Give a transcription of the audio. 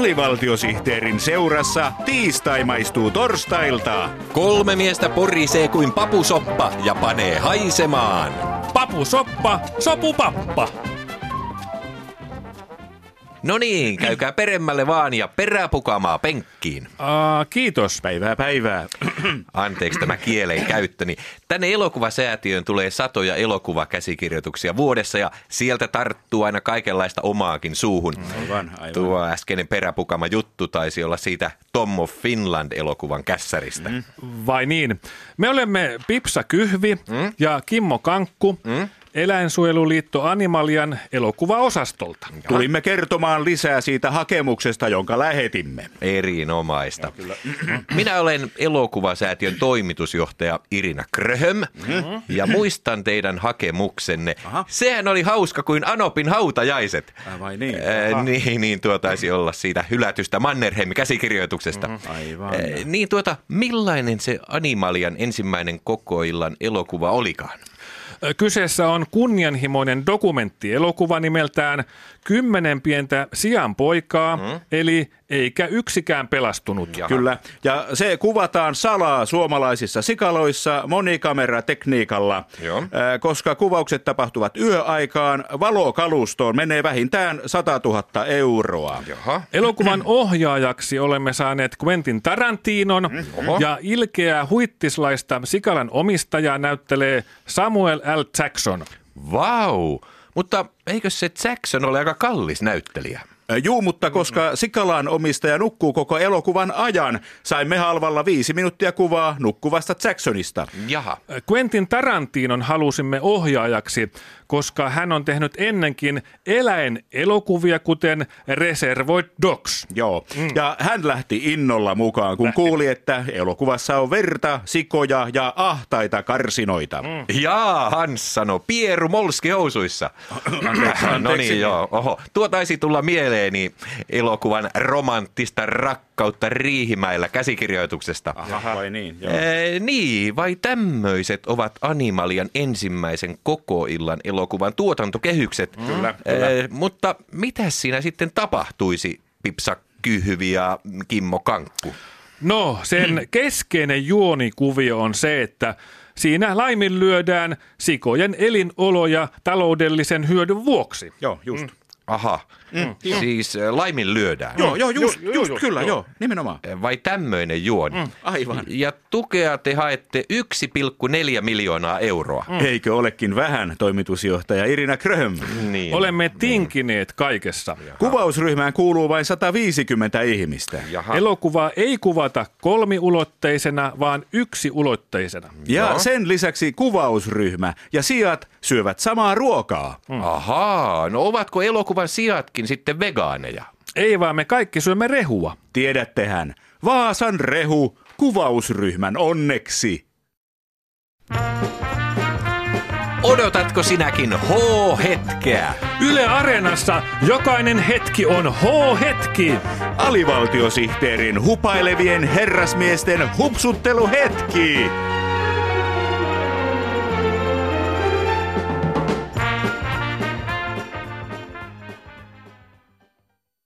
Alivaltiosihteerin seurassa tiistai maistuu torstailta. Kolme miestä porisee kuin papusoppa ja panee haisemaan. Papusoppa, sopupappa. No niin, käykää peremmälle vaan ja peräpukamaa penkkiin. Uh, kiitos. Päivää päivää. Anteeksi tämä kielen käyttöni. Tänne elokuvasäätiöön tulee satoja elokuvakäsikirjoituksia vuodessa ja sieltä tarttuu aina kaikenlaista omaakin suuhun. Aivan, aivan. Tuo äskeinen peräpukama juttu taisi olla siitä Tom of Finland-elokuvan kässäristä. Mm. Vai niin? Me olemme Pipsa Kyhvi mm? ja Kimmo Kankku. Mm? Eläinsuojeluliitto Animalian elokuvaosastolta. Tulimme kertomaan lisää siitä hakemuksesta, jonka lähetimme. Erinomaista. Minä olen elokuvasäätiön toimitusjohtaja Irina Kröhöm mm-hmm. ja muistan teidän hakemuksenne. Aha. Sehän oli hauska kuin Anopin hautajaiset. Äh, vai niin? Äh, niin, niin tuo taisi olla siitä hylätystä Mannerheimin käsikirjoituksesta. Mm-hmm. Aivan. Äh, niin tuota, millainen se Animalian ensimmäinen kokoillan elokuva olikaan? Kyseessä on kunnianhimoinen dokumenttielokuva nimeltään Kymmenen pientä sian poikaa, mm. eli eikä yksikään pelastunut. Jaha. Kyllä, ja se kuvataan salaa suomalaisissa sikaloissa monikameratekniikalla, Joo. koska kuvaukset tapahtuvat yöaikaan, valokalustoon menee vähintään 100 000 euroa. Jaha. Elokuvan ohjaajaksi olemme saaneet Quentin Tarantinon, mm. ja ilkeää huittislaista sikalan omistajaa näyttelee Samuel L. Jackson. Vau! Wow. Mutta eikö se Jackson ole aika kallis näyttelijä? Juu, mutta koska Sikalan omistaja nukkuu koko elokuvan ajan, saimme halvalla viisi minuuttia kuvaa nukkuvasta Jacksonista. Jaha. Quentin Tarantinon halusimme ohjaajaksi, koska hän on tehnyt ennenkin eläinelokuvia, kuten Reservoir Dogs. Joo, mm. ja hän lähti innolla mukaan, kun lähti. kuuli, että elokuvassa on verta, sikoja ja ahtaita karsinoita. Mm. Jaa, Hans sanoi, Pieru Molski housuissa. no niin, joo, oho. Tuo taisi tulla mieleeni elokuvan romanttista rakkautta Riihimäellä käsikirjoituksesta. Aha, vai niin? Joo. Ee, niin, vai tämmöiset ovat Animalian ensimmäisen koko illan elokuvan tuotantokehykset. Mm. Kyllä, kyllä. Eh, mutta mitä siinä sitten tapahtuisi, Pipsa Kyhyvi ja Kimmo Kankku? No, sen keskeinen juonikuvio on se, että siinä laiminlyödään sikojen elinoloja taloudellisen hyödyn vuoksi. Joo, just. Mm. Aha, mm, siis äh, laimin lyödään. Joo, joo, just, just, just kyllä, joo. joo, nimenomaan. Äh, vai tämmöinen juoni? Mm, aivan. Ja tukea te haette 1,4 miljoonaa euroa. Mm. Eikö olekin vähän, toimitusjohtaja Irina Kröhm? Niin. Olemme tinkineet kaikessa. Jaha. Kuvausryhmään kuuluu vain 150 ihmistä. Jaha. Elokuvaa ei kuvata kolmiulotteisena, vaan yksiulotteisena. Ja Joo. sen lisäksi kuvausryhmä ja sijat syövät samaa ruokaa. Mm. Ahaa, no ovatko elokuvan sijatkin sitten vegaaneja? Ei vaan me kaikki syömme rehua. Tiedättehän, Vaasan rehu kuvausryhmän onneksi. Odotatko sinäkin H-hetkeä? Yle Areenassa jokainen hetki on H-hetki. Alivaltiosihteerin hupailevien herrasmiesten hupsutteluhetki.